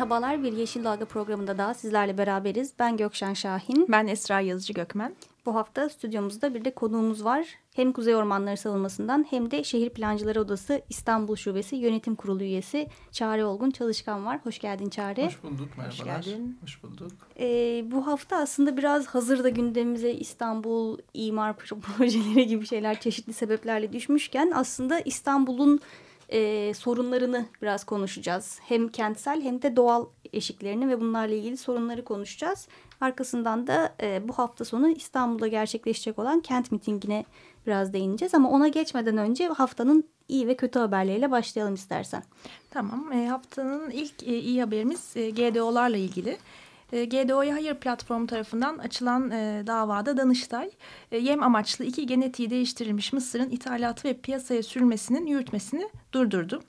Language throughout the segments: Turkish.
Merhabalar, bir Yeşil Dalga programında daha sizlerle beraberiz. Ben Gökşen Şahin. Ben Esra Yazıcı Gökmen. Bu hafta stüdyomuzda bir de konuğumuz var. Hem Kuzey Ormanları Savunması'ndan hem de Şehir Plancıları Odası İstanbul Şubesi Yönetim Kurulu üyesi Çağrı Olgun Çalışkan var. Hoş geldin Çağrı. Hoş bulduk, merhabalar. Hoş geldin. Hoş bulduk. Ee, bu hafta aslında biraz hazırda gündemimize İstanbul imar projeleri gibi şeyler çeşitli sebeplerle düşmüşken aslında İstanbul'un e, sorunlarını biraz konuşacağız. Hem kentsel hem de doğal eşiklerini ve bunlarla ilgili sorunları konuşacağız. Arkasından da e, bu hafta sonu İstanbul'da gerçekleşecek olan kent mitingine biraz değineceğiz. Ama ona geçmeden önce haftanın iyi ve kötü haberleriyle başlayalım istersen. Tamam. E, haftanın ilk e, iyi haberimiz e, GDO'larla ilgili. E, GDO'ya Hayır platformu tarafından açılan e, davada Danıştay, e, yem amaçlı iki genetiği değiştirilmiş mısırın ithalatı ve piyasaya sürülmesinin yürütmesini durdurdu.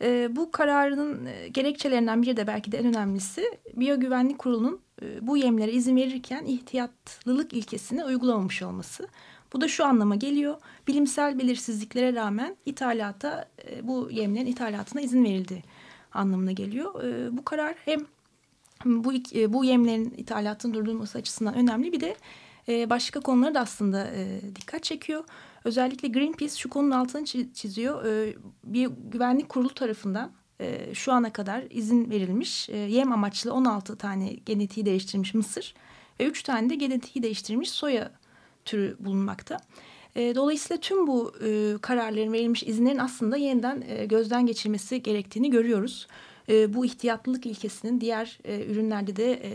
E, bu kararının e, gerekçelerinden biri de belki de en önemlisi Biyogüvenlik Kurulu'nun bu yemlere izin verirken ihtiyatlılık ilkesini uygulamamış olması. Bu da şu anlama geliyor. Bilimsel belirsizliklere rağmen ithalata bu yemlerin ithalatına izin verildi anlamına geliyor. Bu karar hem bu e, bu yemlerin ithalatının durdurulması açısından önemli. Bir de e, başka konuları da aslında e, dikkat çekiyor. Özellikle Greenpeace şu konunun altını çiziyor. Bir güvenlik kurulu tarafından şu ana kadar izin verilmiş yem amaçlı 16 tane genetiği değiştirilmiş mısır ve 3 tane de genetiği değiştirilmiş soya türü bulunmakta. Dolayısıyla tüm bu kararların verilmiş izinlerin aslında yeniden gözden geçirmesi gerektiğini görüyoruz e, bu ihtiyatlılık ilkesinin diğer e, ürünlerde de e,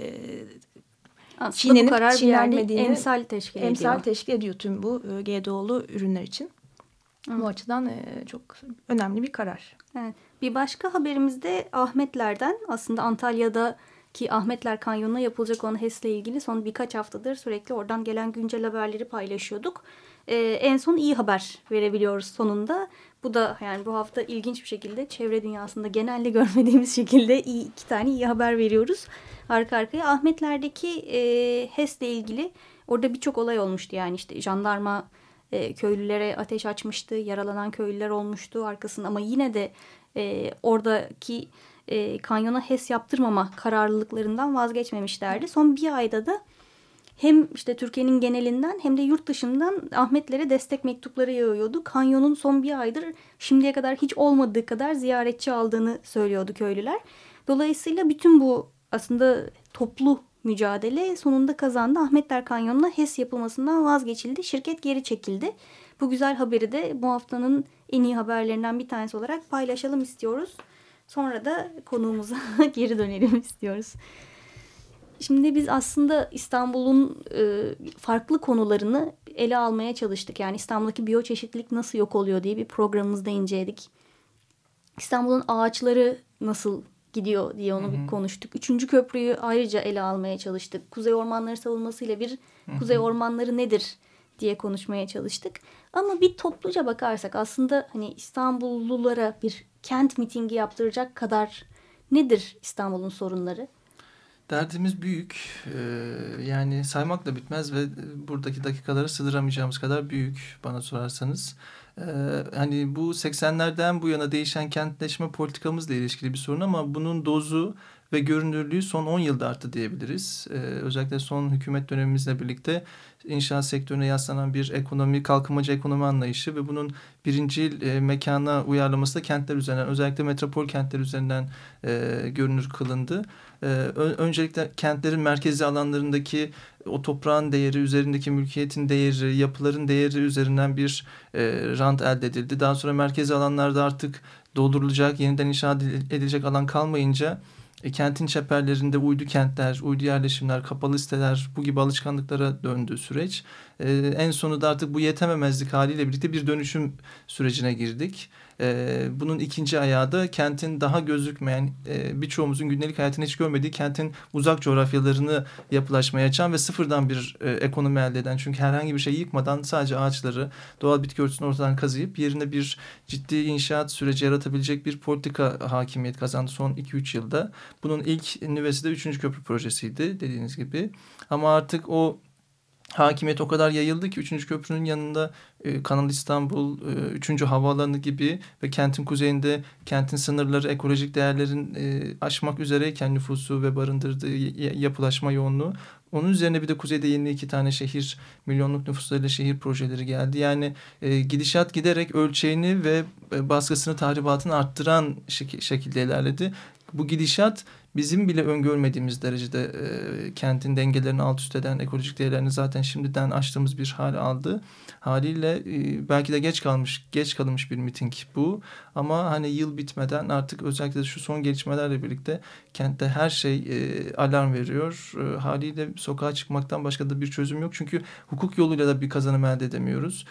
Aslında çiğnenip bu karar çiğnenmediğini emsal teşkil ediyor. Emsal teşkil ediyor tüm bu e, GDO'lu ürünler için. Hı. Bu açıdan e, çok önemli bir karar. Evet. Bir başka haberimizde Ahmetler'den aslında Antalya'da ki Ahmetler Kanyonu'na yapılacak olan HES'le ilgili son birkaç haftadır sürekli oradan gelen güncel haberleri paylaşıyorduk. Ee, en son iyi haber verebiliyoruz sonunda. Bu da yani bu hafta ilginç bir şekilde çevre dünyasında genelde görmediğimiz şekilde iyi, iki tane iyi haber veriyoruz. Arka arkaya Ahmetler'deki e, HES'le ilgili orada birçok olay olmuştu. Yani işte jandarma e, köylülere ateş açmıştı. Yaralanan köylüler olmuştu arkasında ama yine de e, oradaki e, kanyona HES yaptırmama kararlılıklarından vazgeçmemişlerdi. Son bir ayda da hem işte Türkiye'nin genelinden hem de yurt dışından Ahmetlere destek mektupları yağıyordu. Kanyonun son bir aydır şimdiye kadar hiç olmadığı kadar ziyaretçi aldığını söylüyordu köylüler. Dolayısıyla bütün bu aslında toplu mücadele sonunda kazandı. Ahmetler Kanyonu'na HES yapılmasından vazgeçildi. Şirket geri çekildi. Bu güzel haberi de bu haftanın en iyi haberlerinden bir tanesi olarak paylaşalım istiyoruz. Sonra da konuğumuza geri dönelim istiyoruz. Şimdi biz aslında İstanbul'un e, farklı konularını ele almaya çalıştık. Yani İstanbul'daki biyoçeşitlilik nasıl yok oluyor diye bir programımızda inceledik. İstanbul'un ağaçları nasıl gidiyor diye onu bir konuştuk. Üçüncü köprüyü ayrıca ele almaya çalıştık. Kuzey Ormanları savunmasıyla bir Kuzey Ormanları nedir diye konuşmaya çalıştık. Ama bir topluca bakarsak aslında hani İstanbullulara bir kent mitingi yaptıracak kadar nedir İstanbul'un sorunları? Derdimiz büyük. Ee, yani saymak da bitmez ve buradaki dakikaları sığdıramayacağımız kadar büyük bana sorarsanız. Ee, hani bu 80'lerden bu yana değişen kentleşme politikamızla ilişkili bir sorun ama bunun dozu ve görünürlüğü son 10 yılda arttı diyebiliriz. Ee, özellikle son hükümet dönemimizle birlikte inşaat sektörüne yaslanan bir ekonomi, kalkınmacı ekonomi anlayışı ve bunun birinci e, mekana uyarlaması da kentler üzerinden, özellikle metropol kentler üzerinden e, görünür kılındı. E, öncelikle kentlerin merkezi alanlarındaki o toprağın değeri, üzerindeki mülkiyetin değeri, yapıların değeri üzerinden bir e, rant elde edildi. Daha sonra merkezi alanlarda artık doldurulacak, yeniden inşa edilecek alan kalmayınca E, kentin çeperlerinde uydu kentler, uydu yerleşimler, kapalı siteler bu gibi alışkanlıklara döndü süreç. E, en sonunda artık bu yetememezlik haliyle birlikte bir dönüşüm sürecine girdik. E, bunun ikinci ayağı da kentin daha gözükmeyen e, birçoğumuzun gündelik hayatını hiç görmediği kentin uzak coğrafyalarını yapılaşmaya açan ve sıfırdan bir e, ekonomi elde eden. Çünkü herhangi bir şey yıkmadan sadece ağaçları, doğal bitki örtüsünü ortadan kazıyıp yerine bir ciddi inşaat süreci yaratabilecek bir politika hakimiyet kazandı son 2-3 yılda. Bunun ilk nüvesi de 3. köprü projesiydi dediğiniz gibi. Ama artık o hakimiyet o kadar yayıldı ki 3. köprünün yanında e, Kanal İstanbul, e, 3. havaalanı gibi ve kentin kuzeyinde kentin sınırları ekolojik değerlerin e, aşmak üzereyken nüfusu ve barındırdığı yapılaşma yoğunluğu onun üzerine bir de kuzeyde yeni iki tane şehir, milyonluk nüfuslarıyla şehir projeleri geldi. Yani e, gidişat giderek ölçeğini ve e, baskısını, tahribatını arttıran şek şekilde ilerledi. Bu gidişat bizim bile öngörmediğimiz derecede e, kentin dengelerini alt üst eden ekolojik değerlerini zaten şimdiden açtığımız bir hal aldı. Haliyle e, belki de geç kalmış, geç kalmış bir miting bu. Ama hani yıl bitmeden artık özellikle şu son gelişmelerle birlikte kentte her şey e, alarm veriyor. E, haliyle sokağa çıkmaktan başka da bir çözüm yok. Çünkü hukuk yoluyla da bir kazanım elde edemiyoruz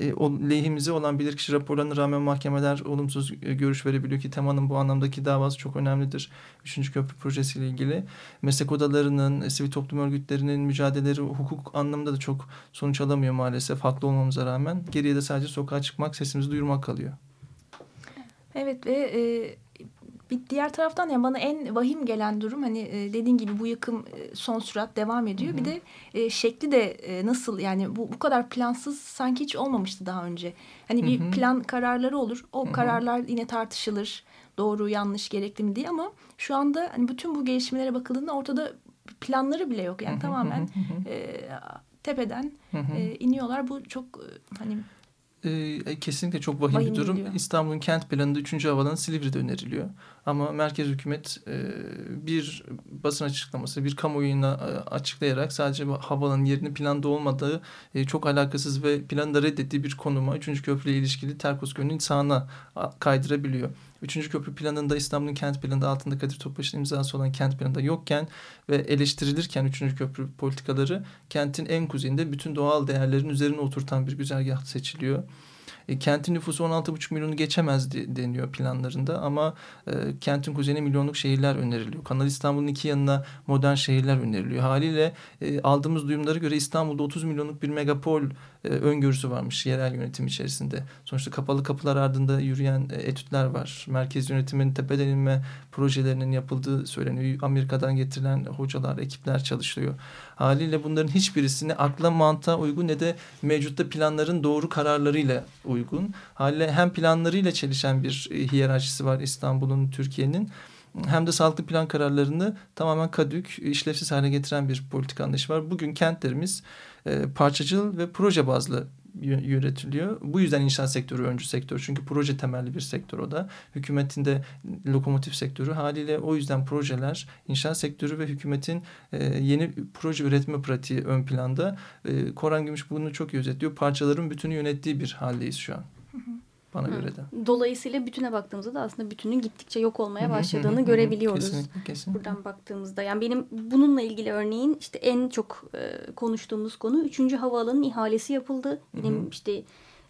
e, o, lehimize olan bilirkişi raporlarına rağmen mahkemeler olumsuz e, görüş verebiliyor ki temanın bu anlamdaki davası çok önemlidir. Üçüncü köprü projesiyle ilgili. Meslek odalarının, e, sivil toplum örgütlerinin mücadeleleri hukuk anlamında da çok sonuç alamıyor maalesef haklı olmamıza rağmen. Geriye de sadece sokağa çıkmak, sesimizi duyurmak kalıyor. Evet ve e, bir diğer taraftan yani bana en vahim gelen durum hani e, dediğin gibi bu yıkım e, son sürat devam ediyor. Hı hı. Bir de e, şekli de e, nasıl yani bu bu kadar plansız sanki hiç olmamıştı daha önce. Hani bir hı hı. plan kararları olur. O hı hı. kararlar yine tartışılır. Doğru, yanlış, gerekli mi diye ama şu anda hani bütün bu gelişmelere bakıldığında ortada planları bile yok. Yani hı hı. tamamen hı hı. E, tepeden hı hı. E, iniyorlar. Bu çok hani e, kesinlikle çok vahim, vahim bir durum. Geliyor. İstanbul'un kent planında 3. havaalanı Silivri'de öneriliyor. Ama merkez hükümet e, bir basın açıklaması, bir kamuoyuna e, açıklayarak sadece havaalanın yerinin planda olmadığı e, çok alakasız ve planı reddettiği bir konuma 3. köprüyle ilişkili Terkos Gölü'nün sağına kaydırabiliyor. Üçüncü köprü planında İstanbul'un kent planında altında Kadir Topbaş'ın imzası olan kent planında yokken ve eleştirilirken üçüncü köprü politikaları kentin en kuzeyinde bütün doğal değerlerin üzerine oturtan bir güzergah seçiliyor. E, kentin nüfusu 16,5 milyonu geçemez deniyor planlarında ama e, kentin kuzeyine milyonluk şehirler öneriliyor. Kanal İstanbul'un iki yanına modern şehirler öneriliyor. Haliyle e, aldığımız duyumlara göre İstanbul'da 30 milyonluk bir megapol e, öngörüsü varmış yerel yönetim içerisinde. Sonuçta kapalı kapılar ardında yürüyen e, etütler var. Merkez yönetimin tepeden inme projelerinin yapıldığı söyleniyor. Amerika'dan getirilen hocalar, ekipler çalışılıyor. Haliyle bunların hiçbirisini akla mantığa uygun ne de mevcutta planların doğru kararlarıyla uygun. Haliyle hem planlarıyla çelişen bir e, hiyerarşisi var İstanbul'un, Türkiye'nin hem de sağlıklı plan kararlarını tamamen kadük, işlevsiz hale getiren bir politika anlayışı var. Bugün kentlerimiz parçacıl ve proje bazlı yönetiliyor. Bu yüzden inşaat sektörü öncü sektör. Çünkü proje temelli bir sektör o da. Hükümetin de lokomotif sektörü. Haliyle o yüzden projeler, inşaat sektörü ve hükümetin e, yeni proje üretme pratiği ön planda. E, Koran Gümüş bunu çok iyi özetliyor. Parçaların bütünü yönettiği bir haldeyiz şu an. Bana Hı. göre de. Dolayısıyla bütüne baktığımızda da aslında bütünün gittikçe yok olmaya başladığını görebiliyoruz. Kesinlikle, kesinlikle. Buradan baktığımızda. Yani benim bununla ilgili örneğin işte en çok e, konuştuğumuz konu 3. havaalanının ihalesi yapıldı. Benim işte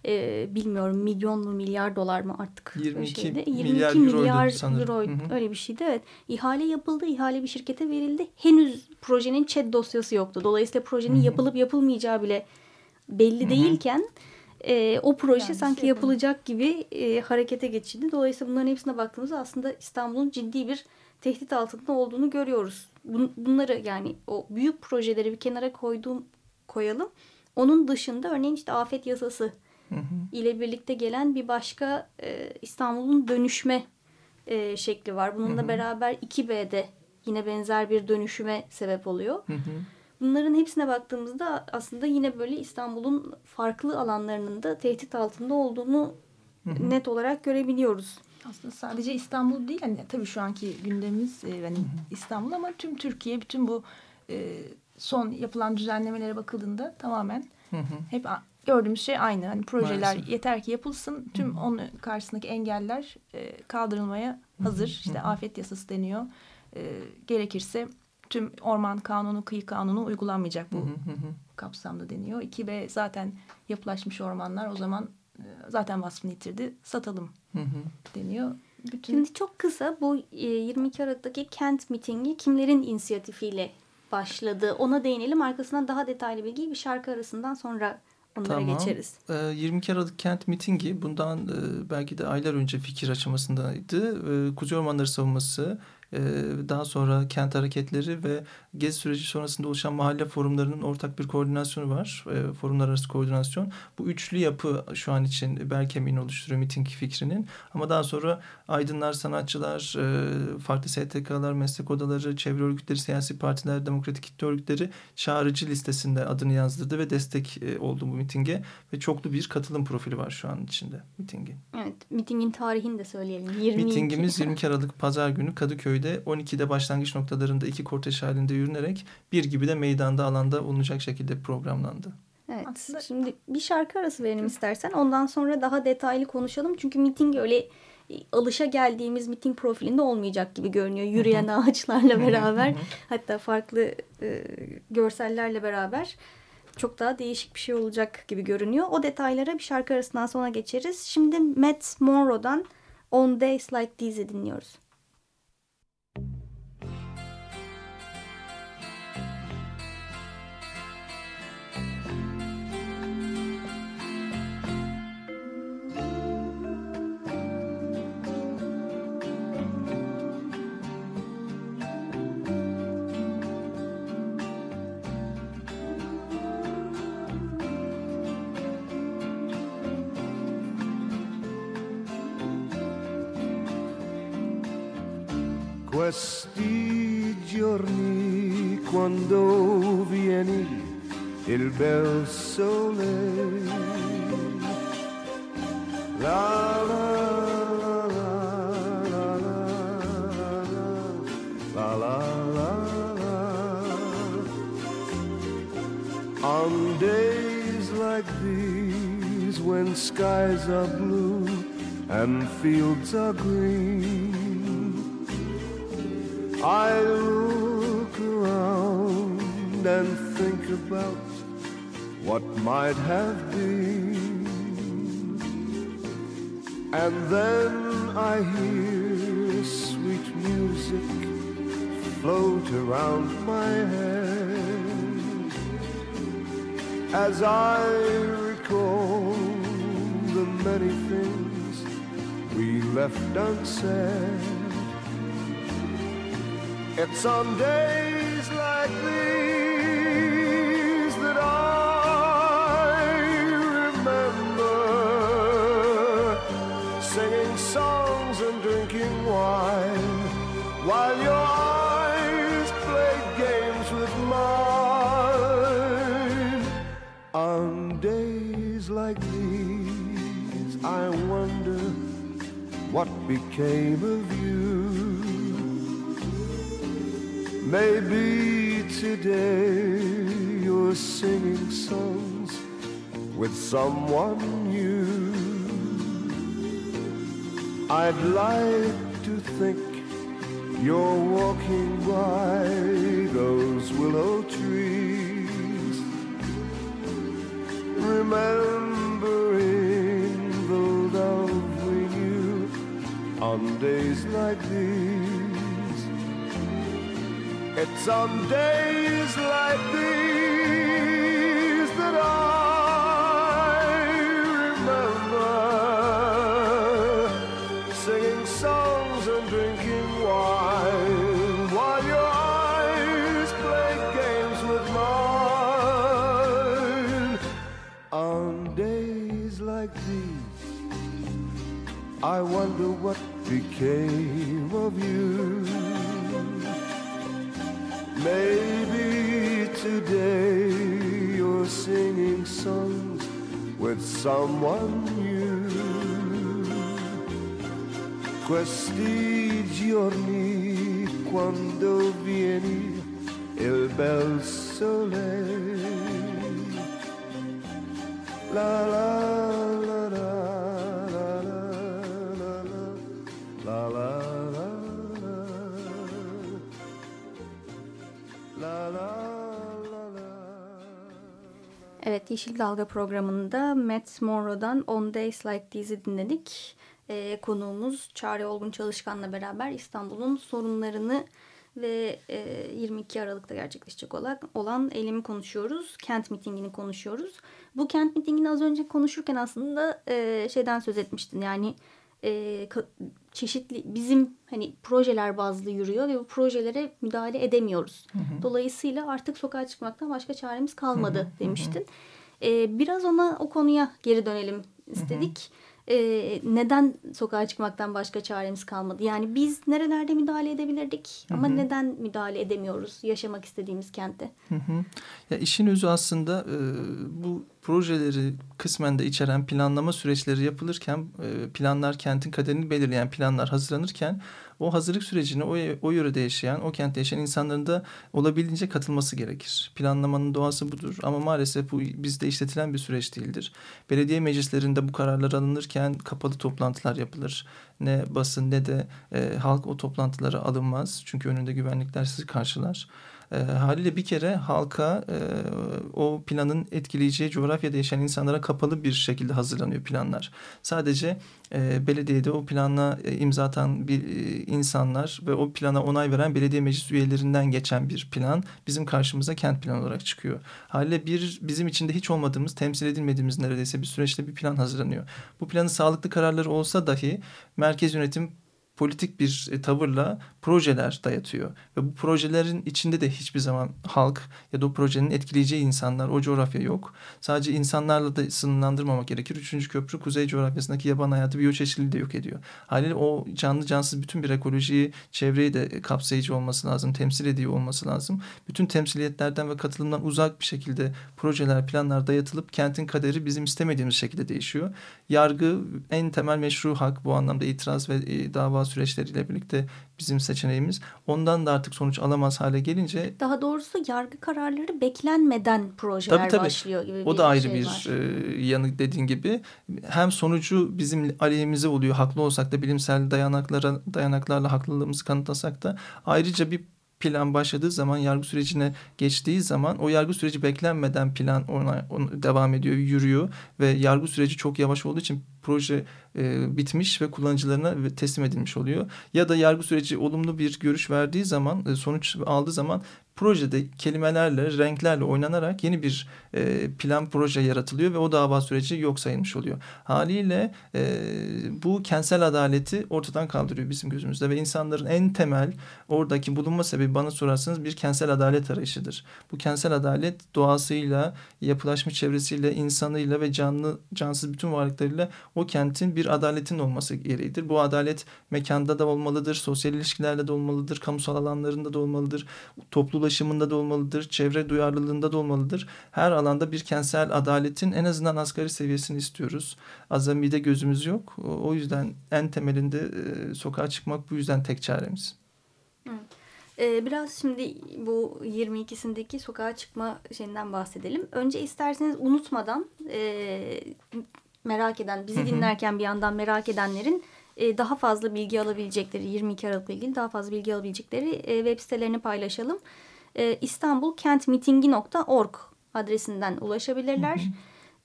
e, bilmiyorum milyon mu milyar dolar mı artık 22 şeyde. 22 milyar, milyar euro öyle bir şeydi evet. İhale yapıldı. ihale bir şirkete verildi. Henüz projenin chat dosyası yoktu. Dolayısıyla projenin Hı -hı. yapılıp yapılmayacağı bile belli Hı -hı. değilken e, o proje yani sanki şey yapılacak gibi e, harekete geçildi. Dolayısıyla bunların hepsine baktığımızda aslında İstanbul'un ciddi bir tehdit altında olduğunu görüyoruz. Bun, bunları yani o büyük projeleri bir kenara koyduğum koyalım. Onun dışında örneğin işte afet yasası hı hı. ile birlikte gelen bir başka e, İstanbul'un dönüşme e, şekli var. Bununla hı hı. beraber 2B'de yine benzer bir dönüşüme sebep oluyor. Hı hı. Bunların hepsine baktığımızda aslında yine böyle İstanbul'un farklı alanlarının da tehdit altında olduğunu hı hı. net olarak görebiliyoruz. Aslında sadece İstanbul değil hani tabii şu anki gündemimiz e, yani hı. İstanbul ama tüm Türkiye bütün bu e, son yapılan düzenlemelere bakıldığında tamamen hı hı. hep gördüğümüz şey aynı. Hani projeler Maalesef. yeter ki yapılsın. Tüm hı hı. onun karşısındaki engeller e, kaldırılmaya hazır. Hı hı. İşte afet yasası deniyor e, gerekirse tüm orman kanunu, kıyı kanunu uygulanmayacak bu Hı hı hı. kapsamda deniyor. 2B zaten yapılaşmış ormanlar o zaman e, zaten vasfını yitirdi satalım Hı hı. deniyor. Bütün Şimdi çok kısa bu e, 22 Aralık'taki kent mitingi kimlerin inisiyatifiyle başladı? Ona değinelim. Arkasından daha detaylı bilgiyi bir şarkı arasından sonra onlara Tamam. geçeriz. Ee, 22 Aralık Kent Mitingi bundan e, belki de aylar önce fikir aşamasındaydı. Ee, Kuzey Ormanları savunması, e, daha sonra kent hareketleri ve gezi süreci sonrasında oluşan mahalle forumlarının ortak bir koordinasyonu var. E, forumlar arası koordinasyon. Bu üçlü yapı şu an için bel kemiğini oluşturuyor miting fikrinin. Ama daha sonra aydınlar, sanatçılar, e, farklı STK'lar, meslek odaları, çevre örgütleri, siyasi partiler, demokratik kitle örgütleri çağrıcı listesinde adını yazdırdı ve destek e, oldu bu mitinge. Ve çoklu bir katılım profili var şu an içinde mitingin. Evet, mitingin tarihini de söyleyelim. 22. Mitingimiz 22 Aralık Pazar günü Kadıköy'de 12'de başlangıç noktalarında iki kortej halinde yürünerek bir gibi de meydanda alanda olunacak şekilde programlandı. Evet. Aslında- Şimdi bir şarkı arası verelim istersen. Ondan sonra daha detaylı konuşalım. Çünkü miting öyle e, alışa geldiğimiz miting profilinde olmayacak gibi görünüyor. Yürüyen ağaçlarla beraber hatta farklı e, görsellerle beraber çok daha değişik bir şey olacak gibi görünüyor. O detaylara bir şarkı arasından sonra geçeriz. Şimdi Matt Monroe'dan On Days Like These'i dinliyoruz. Questi giorni quando vieni il bel sole la la on days like these when skies are blue and fields are green I look around and think about what might have been. And then I hear sweet music float around my head as I recall the many things we left unsaid. It's on days like these that I remember singing songs and drinking wine while your eyes play games with mine. On days like these, I wonder what became of Maybe today you're singing songs with someone new. I'd like to think you're walking by those willow trees, remembering the love we knew on days like these. It's on days like these that I remember singing songs and drinking wine while your eyes play games with mine. On days like these, I wonder what became of you. Maybe today you're singing songs with someone new. Questi giorni quando vieni il bel sole. Evet, Yeşil Dalga programında Matt Monroe'dan On Days Like These'i dinledik. Ee, konuğumuz Çağrı Olgun Çalışkan'la beraber İstanbul'un sorunlarını ve e, 22 Aralık'ta gerçekleşecek olan, olan eylemi konuşuyoruz. Kent mitingini konuşuyoruz. Bu kent mitingini az önce konuşurken aslında e, şeyden söz etmiştin. Yani e, çeşitli bizim hani projeler bazlı yürüyor ve bu projelere müdahale edemiyoruz. Hı hı. Dolayısıyla artık sokağa çıkmaktan başka çaremiz kalmadı hı hı. demiştin. E, biraz ona o konuya geri dönelim istedik. Hı hı e, neden sokağa çıkmaktan başka çaremiz kalmadı? Yani biz nerelerde müdahale edebilirdik ama hı hı. neden müdahale edemiyoruz yaşamak istediğimiz kentte? Hı hı. Ya işin özü aslında e, bu projeleri kısmen de içeren planlama süreçleri yapılırken e, planlar kentin kaderini belirleyen planlar hazırlanırken o hazırlık sürecine o, o yörede yaşayan, o kentte yaşayan insanların da olabildiğince katılması gerekir. Planlamanın doğası budur ama maalesef bu bizde işletilen bir süreç değildir. Belediye meclislerinde bu kararlar alınırken kapalı toplantılar yapılır. Ne basın ne de e, halk o toplantılara alınmaz. Çünkü önünde güvenlikler sizi karşılar. E, haliyle bir kere halka e, o planın etkileyeceği coğrafyada yaşayan insanlara kapalı bir şekilde hazırlanıyor planlar. Sadece e, belediyede o planla e, imza atan bir e, insanlar ve o plana onay veren belediye meclis üyelerinden geçen bir plan bizim karşımıza kent planı olarak çıkıyor. Haliyle bir bizim içinde hiç olmadığımız, temsil edilmediğimiz neredeyse bir süreçte bir plan hazırlanıyor. Bu planın sağlıklı kararları olsa dahi merkez yönetim politik bir e, tavırla projeler dayatıyor. Ve bu projelerin içinde de hiçbir zaman halk ya da o projenin etkileyeceği insanlar, o coğrafya yok. Sadece insanlarla da sınırlandırmamak gerekir. Üçüncü köprü kuzey coğrafyasındaki yaban hayatı biyoçeşitliliği de yok ediyor. Haliyle o canlı cansız bütün bir ekolojiyi, çevreyi de kapsayıcı olması lazım, temsil ediyor olması lazım. Bütün temsiliyetlerden ve katılımdan uzak bir şekilde projeler, planlar dayatılıp kentin kaderi bizim istemediğimiz şekilde değişiyor. Yargı en temel meşru hak bu anlamda itiraz ve e, dava süreçleriyle birlikte bizim seçeneğimiz. Ondan da artık sonuç alamaz hale gelince... Daha doğrusu yargı kararları beklenmeden projeler tabii, tabii. başlıyor gibi o da ayrı şey bir var. E, yanı dediğin gibi. Hem sonucu bizim aleyhimize oluyor. Haklı olsak da bilimsel dayanaklara dayanaklarla haklılığımızı kanıtlasak da ayrıca bir plan başladığı zaman yargı sürecine geçtiği zaman o yargı süreci beklenmeden plan ona, ona devam ediyor, yürüyor ve yargı süreci çok yavaş olduğu için proje e, bitmiş ve kullanıcılarına teslim edilmiş oluyor. Ya da yargı süreci olumlu bir görüş verdiği zaman, e, sonuç aldığı zaman projede kelimelerle, renklerle oynanarak yeni bir e, plan proje yaratılıyor ve o dava süreci yok sayılmış oluyor. Haliyle e, bu kentsel adaleti ortadan kaldırıyor bizim gözümüzde ve insanların en temel oradaki bulunma sebebi bana sorarsanız bir kentsel adalet arayışıdır. Bu kentsel adalet doğasıyla, yapılaşmış çevresiyle, insanıyla ve canlı cansız bütün varlıklarıyla o kentin bir adaletin olması gereğidir. Bu adalet mekanda da olmalıdır, sosyal ilişkilerde de olmalıdır, kamusal alanlarında da olmalıdır, topluluğu ulaşımında da olmalıdır, çevre duyarlılığında da olmalıdır. Her alanda bir kentsel adaletin en azından asgari seviyesini istiyoruz. Azamide gözümüz yok. O yüzden en temelinde e, sokağa çıkmak bu yüzden tek çaremiz. Ee, biraz şimdi bu 22'sindeki sokağa çıkma şeyinden bahsedelim. Önce isterseniz unutmadan e, merak eden, bizi dinlerken bir yandan merak edenlerin e, daha fazla bilgi alabilecekleri, 22 Aralık'la ilgili daha fazla bilgi alabilecekleri e, web sitelerini paylaşalım e, istanbulkentmitingi.org adresinden ulaşabilirler. Hı hı.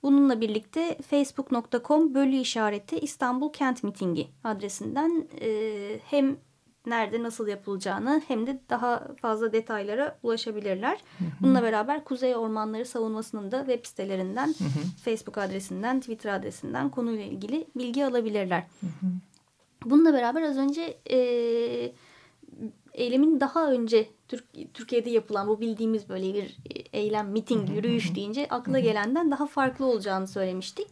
Bununla birlikte facebook.com bölü işareti İstanbul Kent Mitingi adresinden e, hem nerede nasıl yapılacağını hem de daha fazla detaylara ulaşabilirler. Hı hı. Bununla beraber Kuzey Ormanları Savunması'nın da web sitelerinden, hı hı. Facebook adresinden, Twitter adresinden konuyla ilgili bilgi alabilirler. Hı hı. Bununla beraber az önce e, eylemin daha önce Türk, Türkiye'de yapılan bu bildiğimiz böyle bir e, eylem, miting, yürüyüş deyince akla gelenden daha farklı olacağını söylemiştik.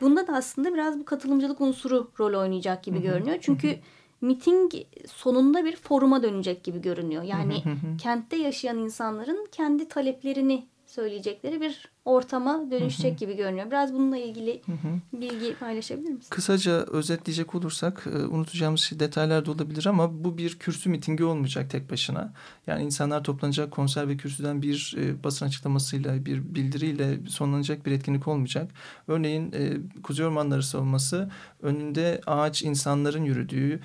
Bunda da aslında biraz bu katılımcılık unsuru rol oynayacak gibi görünüyor. Çünkü miting sonunda bir foruma dönecek gibi görünüyor. Yani kentte yaşayan insanların kendi taleplerini söyleyecekleri bir ortama dönüşecek hı hı. gibi görünüyor. Biraz bununla ilgili hı hı. bilgi paylaşabilir misin? Kısaca özetleyecek olursak e, unutacağımız şey detaylar da olabilir ama bu bir kürsü mitingi olmayacak tek başına. Yani insanlar toplanacak konser ve kürsüden bir e, basın açıklamasıyla bir bildiriyle sonlanacak bir etkinlik olmayacak. Örneğin e, Kuzey Ormanları savunması önünde ağaç insanların yürüdüğü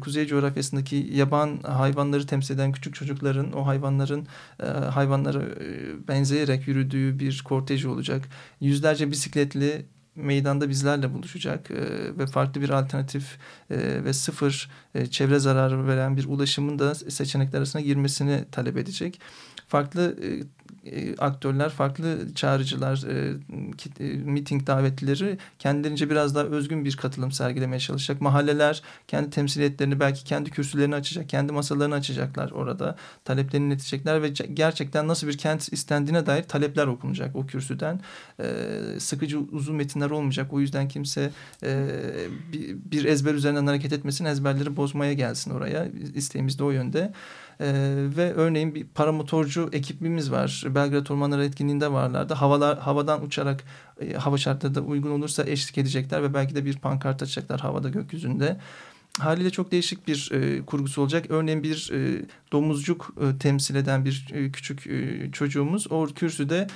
kuzey coğrafyasındaki yaban hayvanları temsil eden küçük çocukların o hayvanların hayvanlara benzer izleyerek yürüdüğü bir korteji olacak. Yüzlerce bisikletli meydanda bizlerle buluşacak e, ve farklı bir alternatif e, ve sıfır e, çevre zararı veren bir ulaşımın da seçenekler arasına girmesini talep edecek. Farklı e, e, aktörler, farklı çağrıcılar, e, e, miting davetlileri kendilerince biraz daha özgün bir katılım sergilemeye çalışacak. Mahalleler kendi temsiliyetlerini belki kendi kürsülerini açacak, kendi masalarını açacaklar orada. Taleplerini iletecekler ve gerçekten nasıl bir kent istendiğine dair talepler okunacak o kürsüden. E, sıkıcı uzun metinler olmayacak. O yüzden kimse e, bir, bir ezber üzerinden hareket etmesin, ezberleri bozmaya gelsin oraya. İsteğimiz de o yönde. E, ve örneğin bir paramotorcu ekibimiz var. Belgrad Ormanları etkinliğinde varlardı. Havalar, havadan uçarak e, hava şartları da uygun olursa eşlik edecekler ve belki de bir pankart açacaklar havada gökyüzünde haliyle çok değişik bir e, kurgusu olacak. Örneğin bir e, domuzcuk e, temsil eden bir e, küçük e, çocuğumuz o kürsüde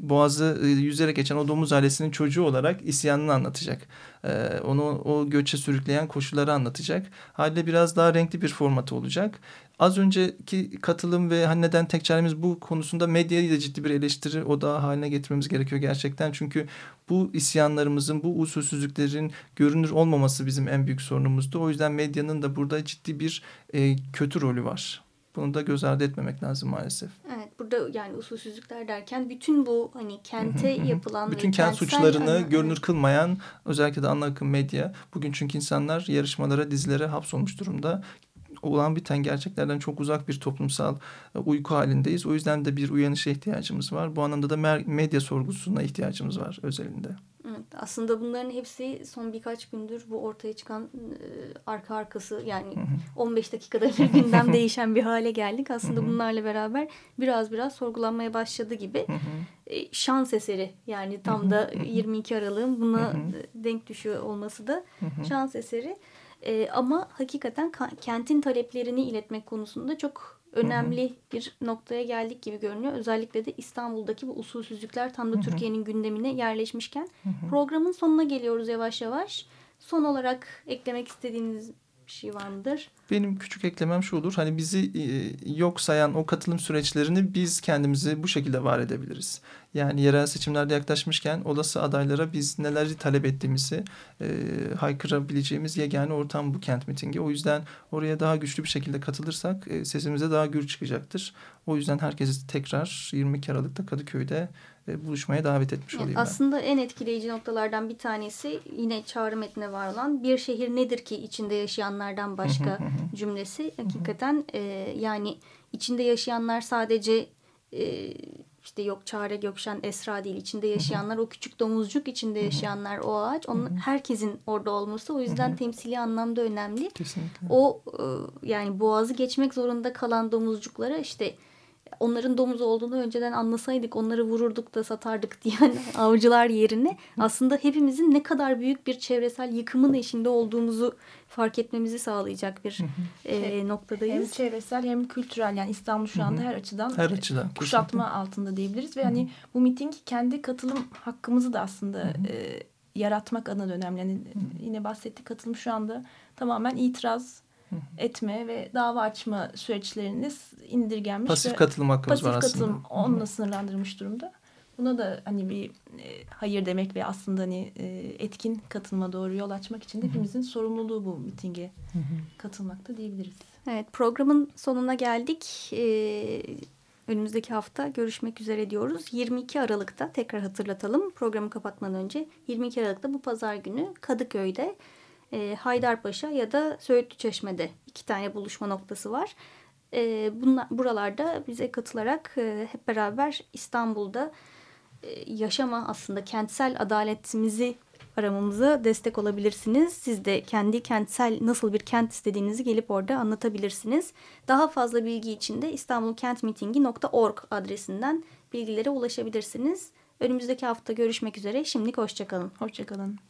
boğazı e, yüzerek geçen o domuz ailesinin çocuğu olarak isyanını anlatacak. Ee, onu o göçe sürükleyen koşulları anlatacak. Haliyle biraz daha renkli bir formatı olacak. Az önceki katılım ve hani neden tek çaremiz bu konusunda medyayı da ciddi bir eleştiri odağı haline getirmemiz gerekiyor gerçekten. Çünkü bu isyanlarımızın, bu usulsüzlüklerin görünür olmaması bizim en büyük sorunumuzdu. O yüzden medyanın da burada ciddi bir e, kötü rolü var. Bunu da göz ardı etmemek lazım maalesef. Evet burada yani usulsüzlükler derken bütün bu hani kente yapılan bütün kent suçlarını hani, görünür kılmayan özellikle de ana akım medya bugün çünkü insanlar yarışmalara dizilere hapsolmuş durumda olan biten gerçeklerden çok uzak bir toplumsal e, uyku halindeyiz. O yüzden de bir uyanışa ihtiyacımız var. Bu anlamda da medya sorgusuna ihtiyacımız var özelinde. Aslında bunların hepsi son birkaç gündür bu ortaya çıkan e, arka arkası yani 15 dakikada bir gündem değişen bir hale geldik. Aslında bunlarla beraber biraz biraz sorgulanmaya başladı gibi. E, şans eseri yani tam da 22 Aralık'ın buna denk düşüyor olması da şans eseri. E, ama hakikaten kentin taleplerini iletmek konusunda çok önemli hı hı. bir noktaya geldik gibi görünüyor. Özellikle de İstanbul'daki bu usulsüzlükler tam da Türkiye'nin gündemine yerleşmişken hı hı. programın sonuna geliyoruz yavaş yavaş. Son olarak eklemek istediğiniz bir şey var mıdır? Benim küçük eklemem şu olur. Hani bizi e, yok sayan o katılım süreçlerini biz kendimizi bu şekilde var edebiliriz. Yani yerel seçimlerde yaklaşmışken olası adaylara biz neleri talep ettiğimizi e, haykırabileceğimiz yegane ortam bu kent mitingi. O yüzden oraya daha güçlü bir şekilde katılırsak e, sesimize daha gür çıkacaktır. O yüzden herkesi tekrar 22 Aralık'ta Kadıköy'de e, buluşmaya davet etmiş olayım ben. Aslında en etkileyici noktalardan bir tanesi yine çağrı metnine var olan bir şehir nedir ki içinde yaşayanlardan başka cümlesi. Hakikaten e, yani içinde yaşayanlar sadece e, işte yok Çare Gökşen Esra değil içinde yaşayanlar o küçük domuzcuk içinde yaşayanlar o ağaç onun herkesin orada olması o yüzden temsili anlamda önemli. Kesinlikle. O yani boğazı geçmek zorunda kalan domuzcuklara işte onların domuz olduğunu önceden anlasaydık onları vururduk da satardık diyen avcılar yerine aslında hepimizin ne kadar büyük bir çevresel yıkımın eşinde olduğumuzu fark etmemizi sağlayacak bir e, noktadayız. Hem çevresel hem kültürel yani İstanbul şu anda her açıdan her açıdan kuşatma kesinlikle. altında diyebiliriz ve hani bu miting kendi katılım hakkımızı da aslında e, yaratmak adına önemli. Yani yine bahsettik katılım şu anda tamamen itiraz etme ve dava açma süreçleriniz indirgenmiş. Pasif katılım hakkımız pasif var aslında. Pasif katılım onunla sınırlandırmış durumda. Buna da hani bir e, hayır demek ve aslında hani e, etkin katılma doğru yol açmak için de hepimizin sorumluluğu bu mitinge katılmakta diyebiliriz. Evet programın sonuna geldik. Ee, önümüzdeki hafta görüşmek üzere diyoruz. 22 Aralık'ta tekrar hatırlatalım programı kapatmadan önce 22 Aralık'ta bu pazar günü Kadıköy'de e, Haydarpaşa ya da Söğütlü Çeşme'de iki tane buluşma noktası var. E, bunlar, buralarda bize katılarak e, hep beraber İstanbul'da e, yaşama aslında kentsel adaletimizi aramamıza destek olabilirsiniz. Siz de kendi kentsel nasıl bir kent istediğinizi gelip orada anlatabilirsiniz. Daha fazla bilgi için de istanbulkentmitingi.org adresinden bilgilere ulaşabilirsiniz. Önümüzdeki hafta görüşmek üzere. Şimdilik hoşçakalın. Hoşçakalın.